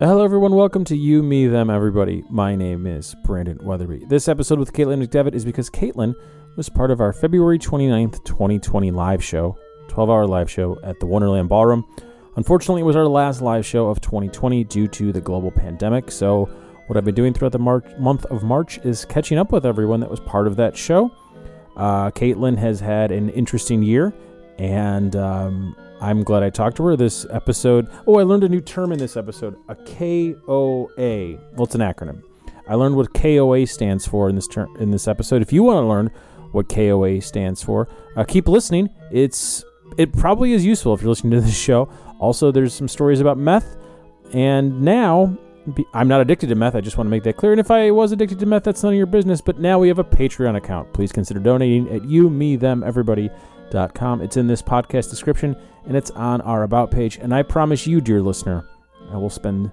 Hello, everyone. Welcome to You, Me, Them, Everybody. My name is Brandon Weatherby. This episode with Caitlin McDevitt is because Caitlin was part of our February 29th, 2020 live show, 12 hour live show at the Wonderland Ballroom. Unfortunately, it was our last live show of 2020 due to the global pandemic. So, what I've been doing throughout the March, month of March is catching up with everyone that was part of that show. Uh, Caitlin has had an interesting year, and um, I'm glad I talked to her this episode. Oh, I learned a new term in this episode a KOA. Well, it's an acronym. I learned what KOA stands for in this term in this episode. If you want to learn what KOA stands for, uh, keep listening. It's it probably is useful if you're listening to this show. Also, there's some stories about meth, and now I'm not addicted to meth. I just want to make that clear. And if I was addicted to meth, that's none of your business. But now we have a Patreon account. Please consider donating at you, me, them, everybody com. It's in this podcast description and it's on our About page. And I promise you, dear listener, I will spend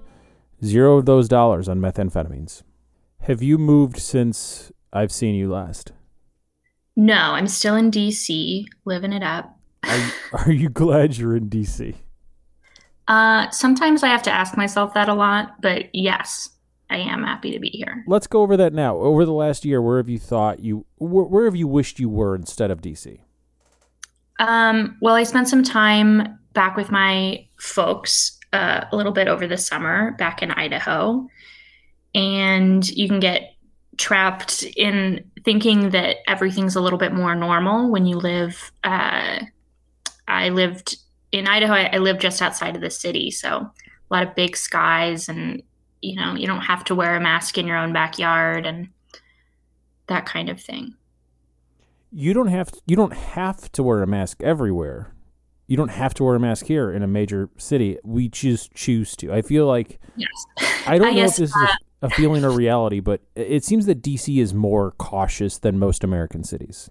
zero of those dollars on methamphetamines. Have you moved since I've seen you last? No, I'm still in DC, living it up. Are, are you glad you're in DC? Uh, sometimes I have to ask myself that a lot, but yes, I am happy to be here. Let's go over that now. Over the last year, where have you thought you, where, where have you wished you were instead of DC? Um, well, I spent some time back with my folks uh, a little bit over the summer back in Idaho. And you can get trapped in thinking that everything's a little bit more normal when you live. Uh, I lived in Idaho, I, I lived just outside of the city. So a lot of big skies, and you know, you don't have to wear a mask in your own backyard and that kind of thing you don't have to, you don't have to wear a mask everywhere. You don't have to wear a mask here in a major city. We choose choose to. I feel like yes. I don't I know if this uh, is a, a feeling or reality, but it seems that DC is more cautious than most American cities.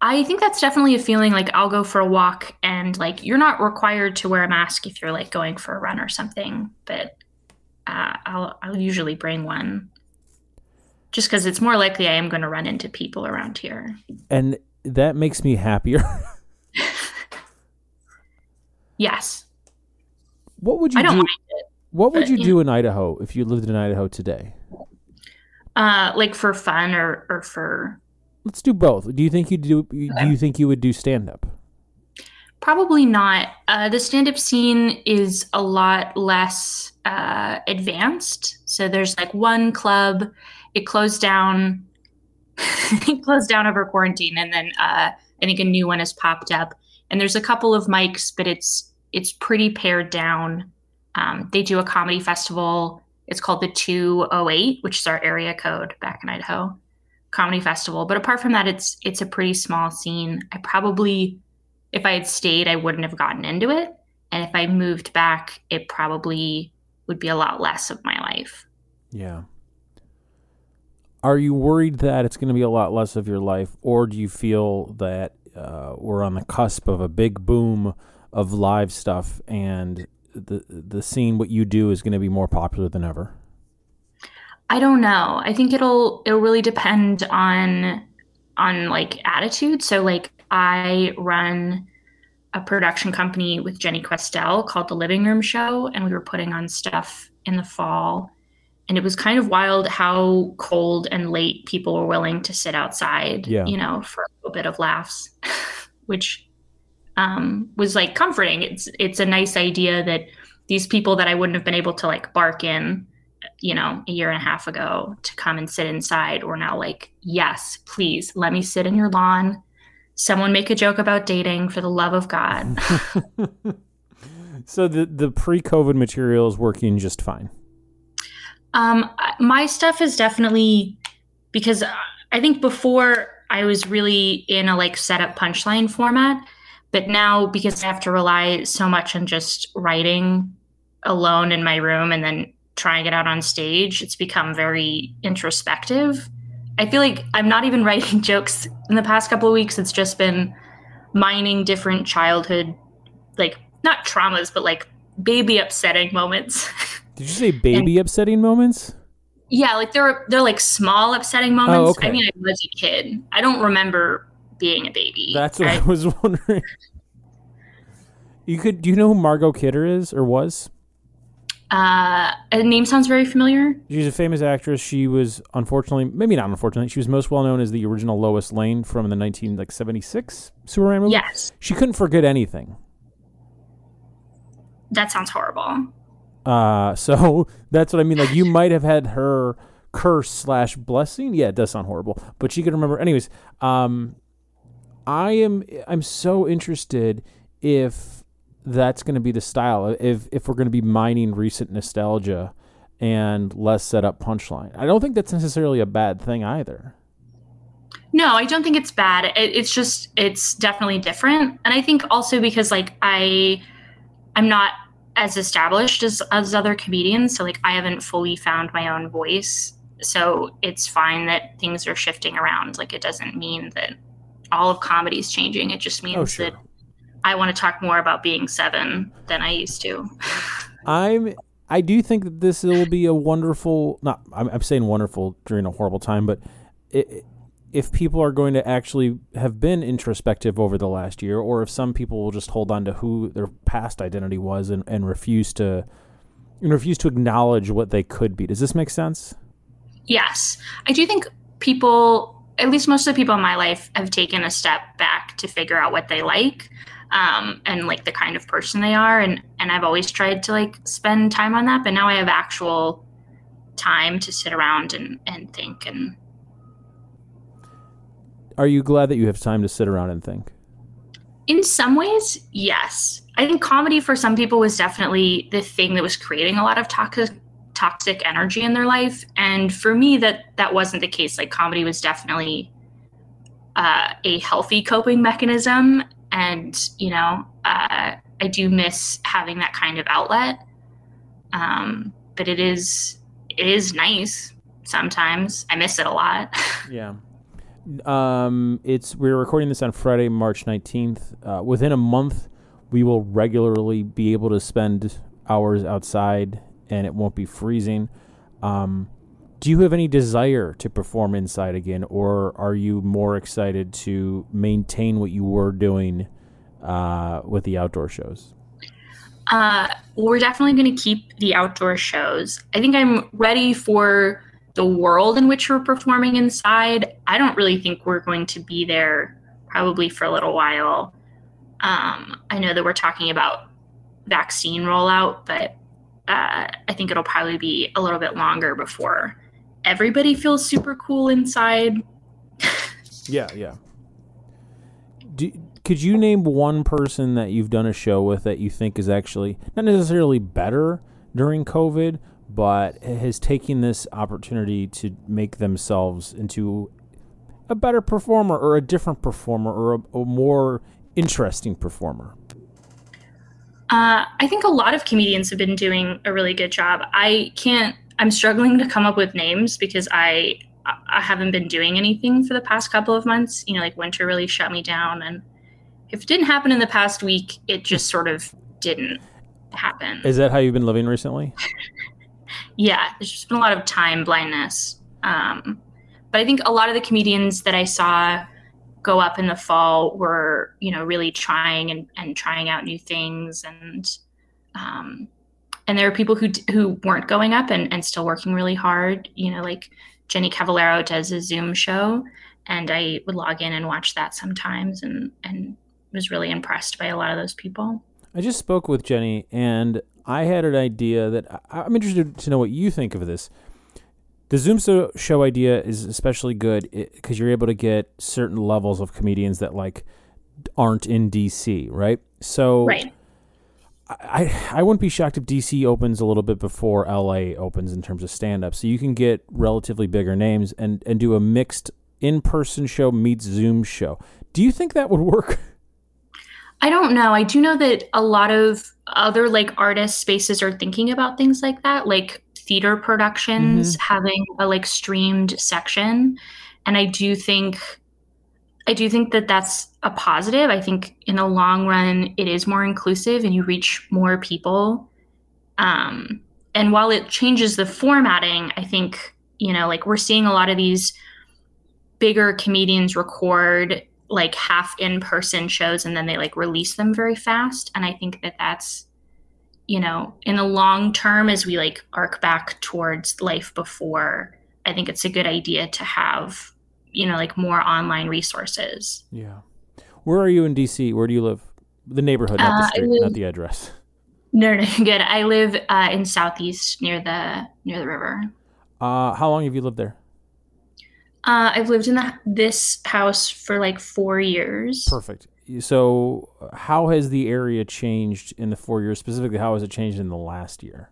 I think that's definitely a feeling like I'll go for a walk and like you're not required to wear a mask if you're like going for a run or something, but uh, I'll I'll usually bring one just because it's more likely I am going to run into people around here. And that makes me happier. yes. What would you I don't do? Mind it, what would you do in Idaho if you lived in Idaho today? Uh, like for fun or or for. Let's do both. Do you think you do? Do you think you would do stand up? Probably not. Uh, the stand up scene is a lot less uh, advanced. So there's like one club it closed down. it closed down over quarantine, and then uh, I think a new one has popped up. And there's a couple of mics, but it's it's pretty pared down. Um, they do a comedy festival. It's called the 208, which is our area code back in Idaho comedy festival. But apart from that, it's it's a pretty small scene. I probably, if I had stayed, I wouldn't have gotten into it. And if I moved back, it probably would be a lot less of my life. Yeah. Are you worried that it's going to be a lot less of your life, or do you feel that uh, we're on the cusp of a big boom of live stuff, and the the scene what you do is going to be more popular than ever? I don't know. I think it'll it'll really depend on on like attitude. So like I run a production company with Jenny Questel called The Living Room Show, and we were putting on stuff in the fall and it was kind of wild how cold and late people were willing to sit outside yeah. you know for a little bit of laughs which um, was like comforting. It's it's a nice idea that these people that i wouldn't have been able to like bark in you know a year and a half ago to come and sit inside or now like yes please let me sit in your lawn. Someone make a joke about dating for the love of god. So the the pre-covid material is working just fine um, my stuff is definitely because I think before I was really in a like setup punchline format, but now because I have to rely so much on just writing alone in my room and then trying it out on stage, it's become very introspective. I feel like I'm not even writing jokes in the past couple of weeks. It's just been mining different childhood, like not traumas, but like baby upsetting moments. Did you say baby and, upsetting moments? Yeah, like they're they're like small upsetting moments. Oh, okay. I mean, I was a kid. I don't remember being a baby. That's what I, I was wondering. You could do you know who Margot Kidder is or was? Uh, a name sounds very familiar. She's a famous actress. She was unfortunately, maybe not unfortunately, she was most well known as the original Lois Lane from the 1976 Superman movie. Yes. She couldn't forget anything. That sounds horrible. Uh, so that's what I mean. Like you might have had her curse slash blessing. Yeah, it does sound horrible, but she could remember. Anyways, um, I am I'm so interested if that's going to be the style. If if we're going to be mining recent nostalgia and less set up punchline, I don't think that's necessarily a bad thing either. No, I don't think it's bad. It, it's just it's definitely different, and I think also because like I I'm not as established as as other comedians, so like I haven't fully found my own voice. So it's fine that things are shifting around. Like it doesn't mean that all of comedy is changing. It just means oh, sure. that I want to talk more about being seven than I used to. I'm. I do think that this will be a wonderful. Not. I'm, I'm saying wonderful during a horrible time, but it, if people are going to actually have been introspective over the last year, or if some people will just hold on to who their past identity was and, and refuse to and refuse to acknowledge what they could be. Does this make sense? Yes, I do think people. At least most of the people in my life have taken a step back to figure out what they like um, and like the kind of person they are and and I've always tried to like spend time on that but now I have actual time to sit around and and think and Are you glad that you have time to sit around and think? In some ways, yes. I think comedy for some people was definitely the thing that was creating a lot of toxic toxic energy in their life. And for me that that wasn't the case. Like comedy was definitely uh, a healthy coping mechanism. And you know uh, i do miss having that kind of outlet. Um, but it is it is nice sometimes. I miss it a lot. Yeah um, it's we're recording this on friday march 19th uh, within a month we will regularly be able to spend hours outside and it won't be freezing um, do you have any desire to perform inside again, or are you more excited to maintain what you were doing uh, with the outdoor shows? Uh, we're definitely going to keep the outdoor shows. I think I'm ready for the world in which we're performing inside. I don't really think we're going to be there probably for a little while. Um, I know that we're talking about vaccine rollout, but uh, I think it'll probably be a little bit longer before everybody feels super cool inside. yeah, yeah. Do, could you name one person that you've done a show with that you think is actually not necessarily better during COVID, but has taken this opportunity to make themselves into a better performer or a different performer or a, a more interesting performer? Uh, I think a lot of comedians have been doing a really good job. I can't I'm struggling to come up with names because I I haven't been doing anything for the past couple of months. You know, like winter really shut me down, and if it didn't happen in the past week, it just sort of didn't happen. Is that how you've been living recently? yeah, there's just been a lot of time blindness. Um, but I think a lot of the comedians that I saw go up in the fall were, you know, really trying and, and trying out new things and um, and there are people who who weren't going up and, and still working really hard you know like jenny cavallero does a zoom show and i would log in and watch that sometimes and and was really impressed by a lot of those people i just spoke with jenny and i had an idea that i'm interested to know what you think of this the zoom show idea is especially good because you're able to get certain levels of comedians that like aren't in dc right so right I, I wouldn't be shocked if DC opens a little bit before LA opens in terms of stand up. So you can get relatively bigger names and, and do a mixed in person show meets Zoom show. Do you think that would work? I don't know. I do know that a lot of other like artist spaces are thinking about things like that, like theater productions mm-hmm. having a like streamed section. And I do think I do think that that's a positive. I think in the long run, it is more inclusive and you reach more people. Um, and while it changes the formatting, I think, you know, like we're seeing a lot of these bigger comedians record like half in person shows and then they like release them very fast. And I think that that's, you know, in the long term, as we like arc back towards life before, I think it's a good idea to have, you know, like more online resources. Yeah. Where are you in DC? Where do you live? The neighborhood, not the Uh, street, live- not the address. No, no, good. I live uh, in southeast near the near the river. Uh, how long have you lived there? Uh, I've lived in the, this house for like four years. Perfect. So, how has the area changed in the four years? Specifically, how has it changed in the last year?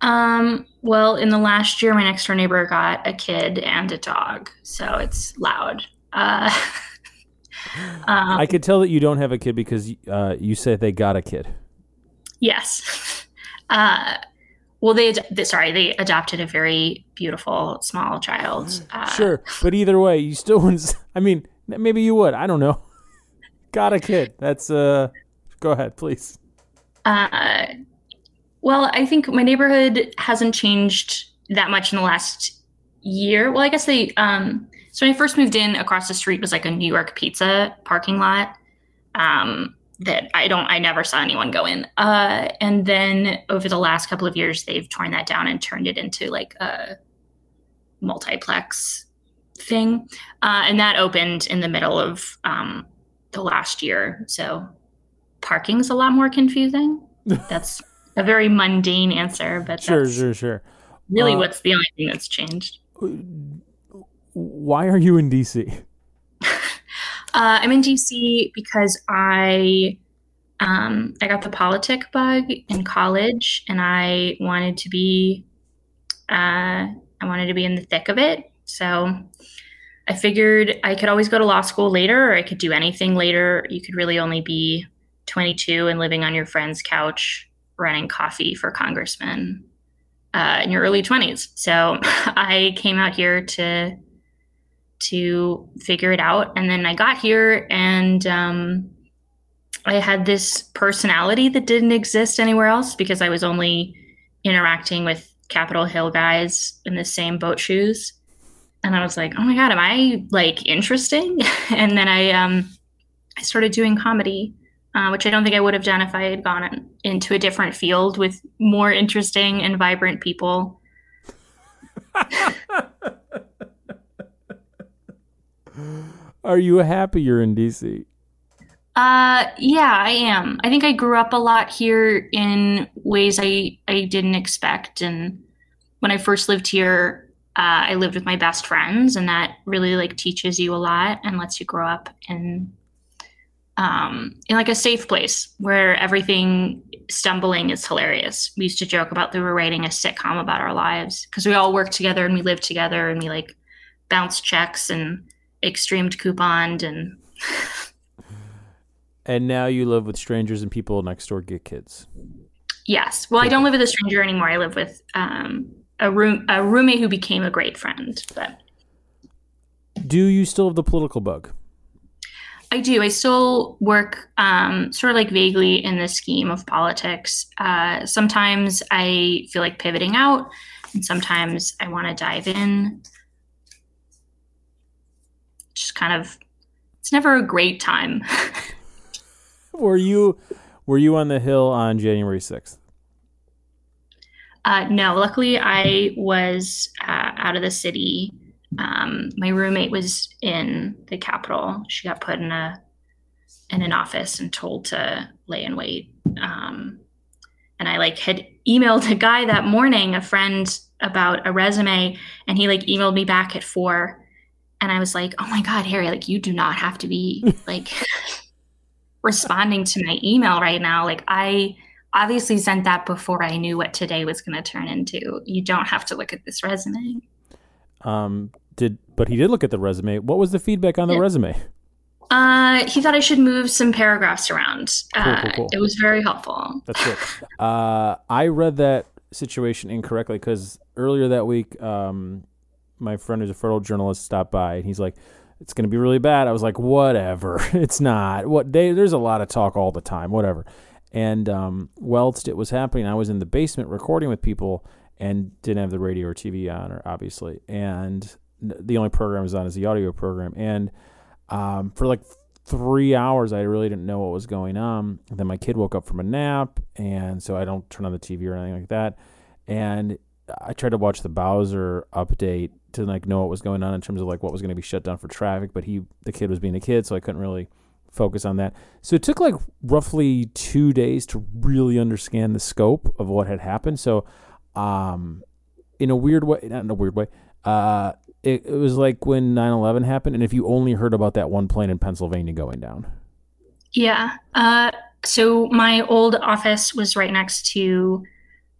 Um, well, in the last year, my next door neighbor got a kid and a dog, so it's loud. Uh, um, I could tell that you don't have a kid because uh, you said they got a kid. yes. Uh, well, they, they sorry, they adopted a very beautiful small child. Uh, Sure, but either way, you still wouldn't. I mean, maybe you would. I don't know. got a kid. That's uh. Go ahead, please. Uh, well, I think my neighborhood hasn't changed that much in the last year. Well, I guess they. Um, so when I first moved in, across the street was like a New York Pizza parking lot. Um, that I don't, I never saw anyone go in. Uh, and then over the last couple of years, they've torn that down and turned it into like a multiplex thing, uh, and that opened in the middle of um, the last year. So parking's a lot more confusing. That's a very mundane answer, but Sure, that's sure, sure. really Uh, what's the only thing that's changed. Why are you in DC? Uh, I'm in DC because I um, I got the politic bug in college, and I wanted to be uh, I wanted to be in the thick of it. So I figured I could always go to law school later, or I could do anything later. You could really only be 22 and living on your friend's couch, running coffee for congressmen uh, in your early 20s. So I came out here to to figure it out. And then I got here and um, I had this personality that didn't exist anywhere else because I was only interacting with Capitol Hill guys in the same boat shoes. And I was like, oh my God, am I like interesting? and then I, um, I started doing comedy, uh, which I don't think I would have done if I had gone into a different field with more interesting and vibrant people. Are you happy you're in DC? Uh, yeah, I am. I think I grew up a lot here in ways I I didn't expect. And when I first lived here, uh, I lived with my best friends, and that really like teaches you a lot and lets you grow up in um in like a safe place where everything stumbling is hilarious. We used to joke about that we were writing a sitcom about our lives because we all worked together and we lived together and we like bounced checks and extremed couponed and And now you live with strangers and people next door get kids. Yes. Well, I don't live with a stranger anymore. I live with um, a room a roommate who became a great friend. But Do you still have the political bug? I do. I still work um, sort of like vaguely in the scheme of politics. Uh, sometimes I feel like pivoting out, and sometimes I want to dive in. Just kind of, it's never a great time. Were you were you on the hill on January 6th? Uh, no, luckily I was uh, out of the city. Um, my roommate was in the Capitol. She got put in a in an office and told to lay in wait. Um, and I like had emailed a guy that morning, a friend, about a resume, and he like emailed me back at four. And I was like, "Oh my god, Harry! Like you do not have to be like responding to my email right now. Like I." obviously sent that before I knew what today was going to turn into. You don't have to look at this resume. Um, did but he did look at the resume. What was the feedback on the Yeah. resume? Uh, he thought I should move some paragraphs around. Uh, cool, cool. It was very helpful. That's good. uh, I read that situation incorrectly because earlier that week, um, my friend who's a photojournalist stopped by and he's like, "It's going to be really bad." I was like, "Whatever, it's not. What they, there's a lot of talk all the time. Whatever." And um, whilst it was happening, I was in the basement recording with people and didn't have the radio or TV on, or obviously, and the only program I was on is the audio program. And um, for like three hours, I really didn't know what was going on. Then my kid woke up from a nap, and so I don't turn on the TV or anything like that. And I tried to watch the Bowser update to like know what was going on in terms of like what was going to be shut down for traffic, but he the kid was being a kid, so I couldn't really focus on that. So it took like roughly two days to really understand the scope of what had happened. So, um, in a weird way, not in a weird way, uh, it, it was like when 9-11 happened, and if you only heard about that one plane in Pennsylvania going down. Yeah. Uh, so my old office was right next to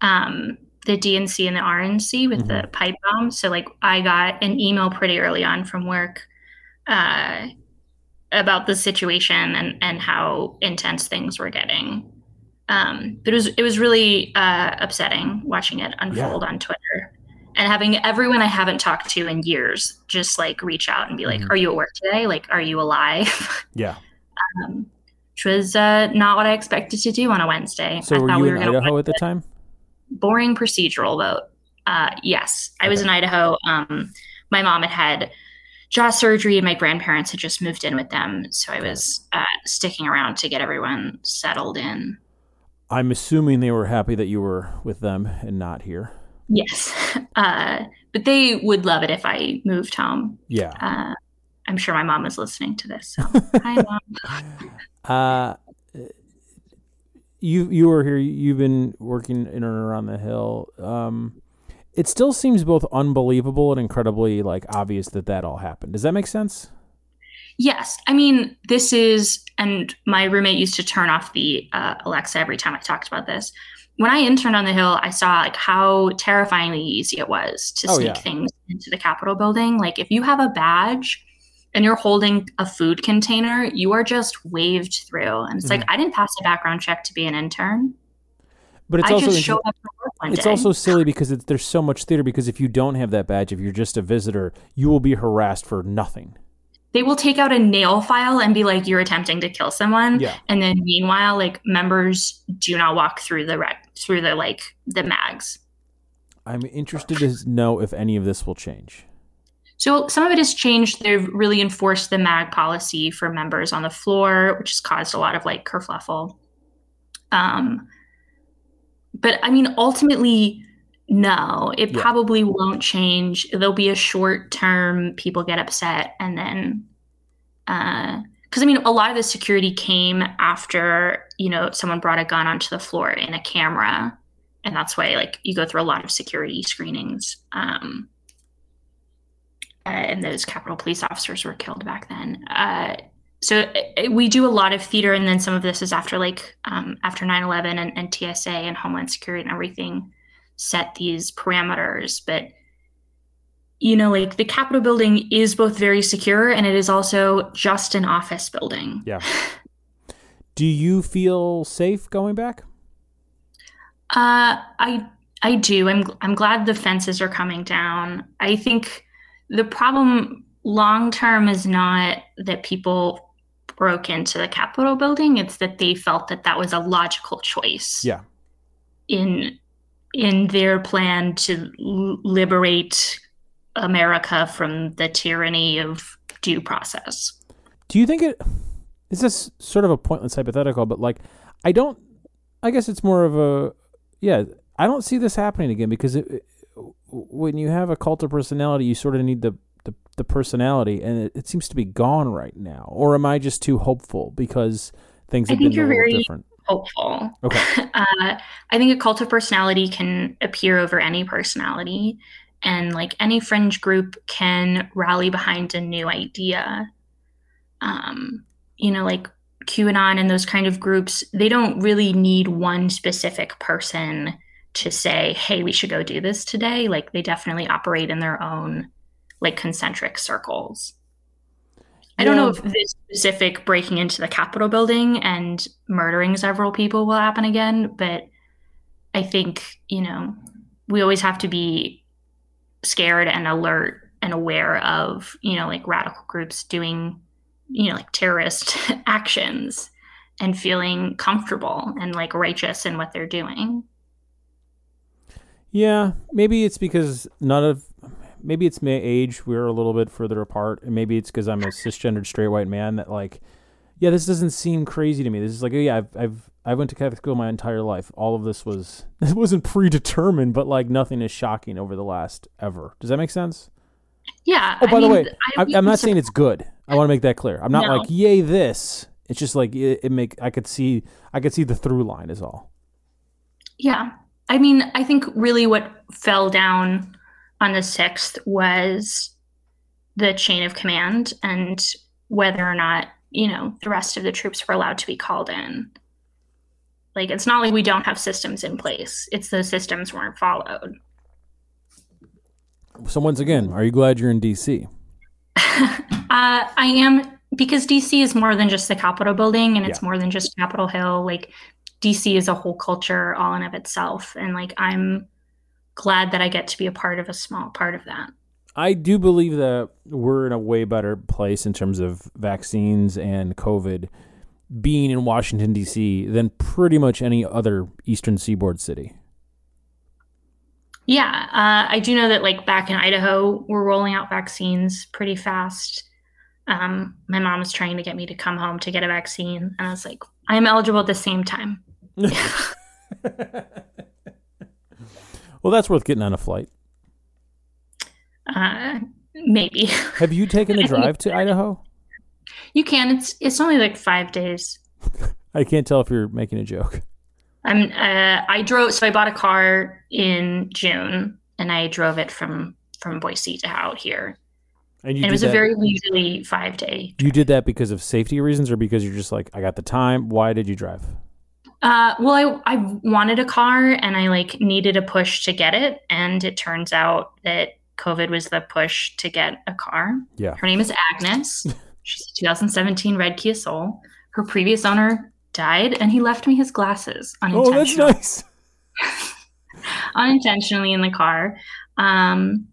um, the DNC and the RNC with mm-hmm. the pipe bomb. So like I got an email pretty early on from work uh, about the situation and and how intense things were getting. Um, but it was it was really uh, upsetting watching it unfold yeah. on Twitter and having everyone I haven't talked to in years just like reach out and be like, mm-hmm. "Are you at work today? Like, are you alive?" Yeah. um, which was uh, not what I expected to do on a Wednesday. So I were you we were in Idaho at the time? Boring procedural vote. Uh, yes, I was in Idaho. Um, my mom had had jaw surgery, and my grandparents had just moved in with them, so I was uh, sticking around to get everyone settled in. I'm assuming they were happy that you were with them and not here. Yes. Uh, but they would love it if I moved home. Yeah. Uh, I'm sure my mom is listening to this. So hi, mom. You you were here. You've been working in and around the hill. Um, it still seems both unbelievable and incredibly like obvious that that all happened. Does that make sense? Yes. I mean, this is, and my roommate used to turn off the uh, Alexa every time I talked about this when I interned on the Hill, I saw like how terrifyingly easy it was to oh, sneak yeah. things into the Capitol building. Like if you have a badge and you're holding a food container, you are just waved through. And it's mm-hmm. like I didn't pass a background check to be an intern. But it's I also just up it's day. also silly because there's so much theater. Because if you don't have that badge, if you're just a visitor, you will be harassed for nothing they will take out a nail file and be like, "You're attempting to kill someone." Yeah. And then meanwhile, like members do not walk through the rec- through the like the mags. I'm interested to know if any of this will change. So some of it has changed. They've really enforced the mag policy for members on the floor, which has caused a lot of like kerfluffle. Um, but I mean, ultimately, no, it yeah. probably won't change. There'll be a short term, people get upset, and then, because uh, I mean, a lot of the security came after, you know, someone brought a gun onto the floor in a camera. And that's why, like, you go through a lot of security screenings. Um, uh, and those Capitol police officers were killed back then. Uh, so uh, we do a lot of theater, and then some of this is after, like, um, after 9 11 and, and TSA and Homeland Security and everything set these parameters. But you know like the capitol building is both very secure and it is also just an office building. Yeah. Do you feel safe going back? Uh i i do. I'm i'm glad the fences are coming down. I think the problem long term is not that people broke into the capitol building it's that they felt that that was a logical choice yeah in in their plan to liberate America from the tyranny of due process. Do you think it is this sort of a pointless hypothetical, but like I don't I guess it's more of a yeah, I don't see this happening again because it, it, when you have a cult of personality, you sort of need the the, the personality and it, it, seems to be gone right now. Or am I just too hopeful because things have been a little very, different? hopeful. Okay. Uh, I think a cult of personality can appear over any personality, and like any fringe group can rally behind a new idea. Um, you know, like QAnon and those kind of groups, they don't really need one specific person to say, hey, we should go do this today. Like they definitely operate in their own like concentric circles. I don't know if this specific breaking into the Capitol building and murdering several people will happen again, but I think, you know, we always have to be scared and alert and aware of, you know, like radical groups doing, you know, like terrorist actions and feeling comfortable and like righteous in what they're doing. Yeah, maybe it's because none of maybe it's my age. We're a little bit further apart, and maybe it's because I'm a cisgendered straight white man that like Yeah, this doesn't seem crazy to me. This is like, oh, yeah, I've, I've I went to Catholic school my entire life. All of this was it wasn't predetermined, but like nothing is shocking over the last ever. Does that make sense? Yeah. Oh, by I the mean, way, I I'm not saying it's. it's good. I want to make that clear. I'm not No. like yay this. It's just like it, it make I could see I could see the through line is all. Yeah. I mean, I think really what fell down on the 6th was the chain of command and whether or not, you know, the rest of the troops were allowed to be called in. Like, it's not like we don't have systems in place, it's the systems weren't followed. So once again, are you glad you're in DC? uh, I am because DC is more than just the Capitol building and it's Yeah. more than just Capitol Hill. Like DC is a whole culture all in of itself. And like I'm glad that I get to be a part of a small part of that. I do believe that we're in a way better place in terms of vaccines and COVID being in Washington D.C. than pretty much any other Eastern Seaboard city. Yeah, uh, I do know that like back in Idaho, we're rolling out vaccines pretty fast. Um, my mom was trying to get me to come home to get a vaccine, and I was like, I am eligible at the same time. Well, that's worth getting on a flight. Uh, maybe Have you taken the drive to Idaho? you can. It's it's only like five days. I can't tell if you're making a joke. I'm uh, I drove so I bought a car in June and I drove it from from Boise to out here. And you and it was that, a very leisurely five day. you did that because of safety reasons or because you're just like I got the time. Why did you drive? Uh, well, I I wanted a car and I like needed a push to get it, and it turns out that COVID was the push to get a car. Yeah. Her name is Agnes. She's a 2017 red Kia Soul. Her previous owner died, and he left me his glasses Oh, unintentionally. that's nice. unintentionally in the car. Um,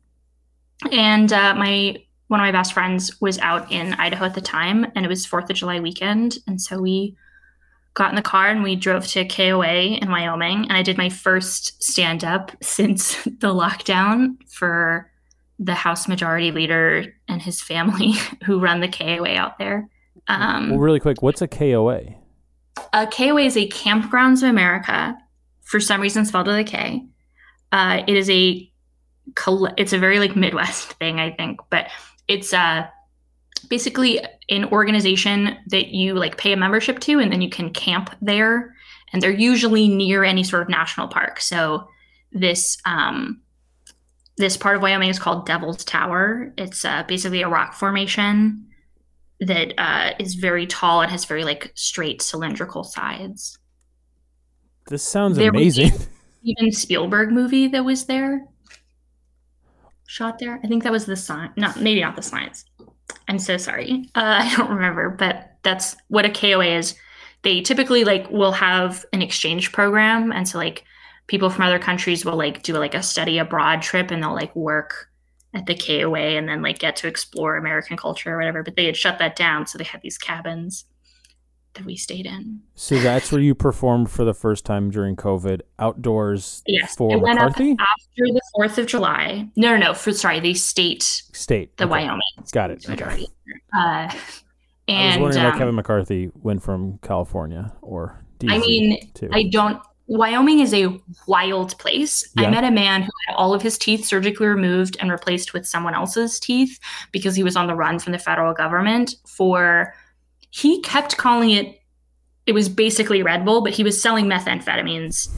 and uh, my one of my best friends was out in Idaho at the time, and it was Fourth of July weekend, and so we got in the car and we drove to KOA in Wyoming, and I did my first stand up since the lockdown for the House Majority Leader and his family who run the KOA out there. Um, well, really quick, what's a KOA? A KOA is a Kampgrounds of America, for some reason spelled with a K. Uh, it is a it's a very like Midwest thing, I think, but it's uh, basically an organization that you like pay a membership to, and then you can camp there, and they're usually near any sort of national park. So this um, this part of Wyoming is called Devil's Tower. It's uh, basically a rock formation that uh, is very tall and has very like straight cylindrical sides. This sounds There amazing. Even Spielberg movie that was there, shot there. I think that was the sign. No, maybe not the science. I'm so sorry. Uh, I don't remember, but that's what a KOA is. They typically like will have an exchange program, and so like people from other countries will like do like a study abroad trip, and they'll like work at the KOA and then like get to explore American culture or whatever. But they had shut that down, so they had these cabins that we stayed in. so that's where you performed for the first time during COVID outdoors Yes, for it McCarthy after the Fourth of July. No, no, no. For sorry, the state, State. the Okay. Wyoming Got it. Okay. Uh, I was and wondering why um, Kevin McCarthy went from California or DC I mean, too. I don't. Wyoming is a wild place. Yeah. I met a man who had all of his teeth surgically removed and replaced with someone else's teeth because he was on the run from the federal government for he kept calling it it was basically Red Bull, but he was selling methamphetamines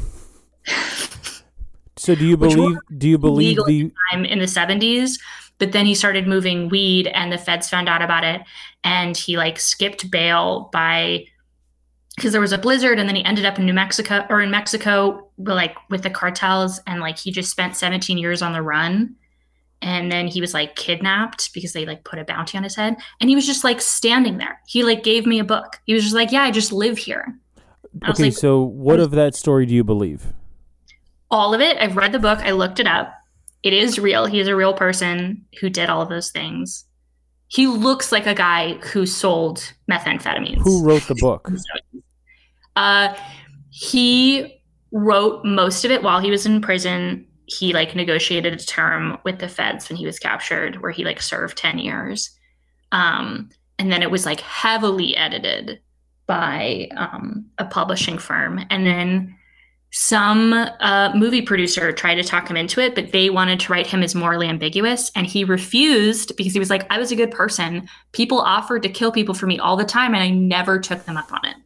so do you believe? Do you believe the? time in the 70s but then he started moving weed and the feds found out about it and he like skipped bail by because there was a blizzard and then he ended up in new mexico or in mexico like with the cartels and like he just spent 17 years on the run and then he was like kidnapped because they like put a bounty on his head and he was just like standing there he like gave me a book he was just like yeah i just live here Okay, like, so what of that story do you believe? all of it. I've read the book. I looked it up. It is real. He is a real person who did all of those things. He looks like a guy who sold methamphetamines. Who wrote the book? Uh, he wrote most of it while he was in prison. He like negotiated a term with the feds when he was captured, where he like served ten years. Um, and then it was like heavily edited by um, a publishing firm. And then some uh, movie producer tried to talk him into it, but they wanted to write him as morally ambiguous. And he refused because he was like, I was a good person. People offered to kill people for me all the time, and I never took them up on it.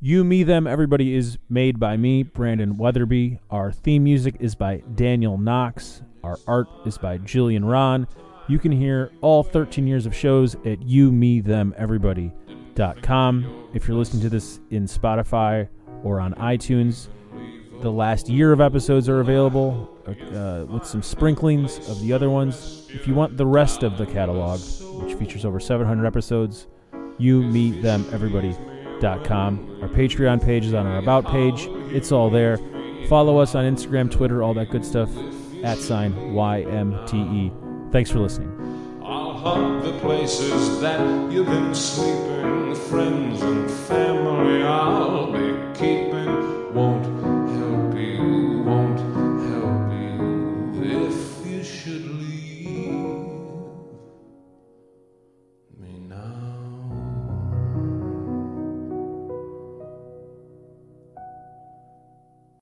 You, Me, Them, Everybody is made by me, Brandon Weatherby. Our theme music is by Daniel Knox. Our art is by Jillian Ron. You can hear all 13 years of shows at you, me, them, everybody.com. If you're listening to this in Spotify or on iTunes, the last year of episodes are available uh, with some sprinklings of the other ones. If you want the rest of the catalog, which features over 700 episodes, you, me, them, everybody.com. Our Patreon page is on our About page. It's all there. Follow us on Instagram, Twitter, all that good stuff at sign YMTE. Thanks for listening. I'll the places that you've been sleeping, friends and family I'll be keeping. Won't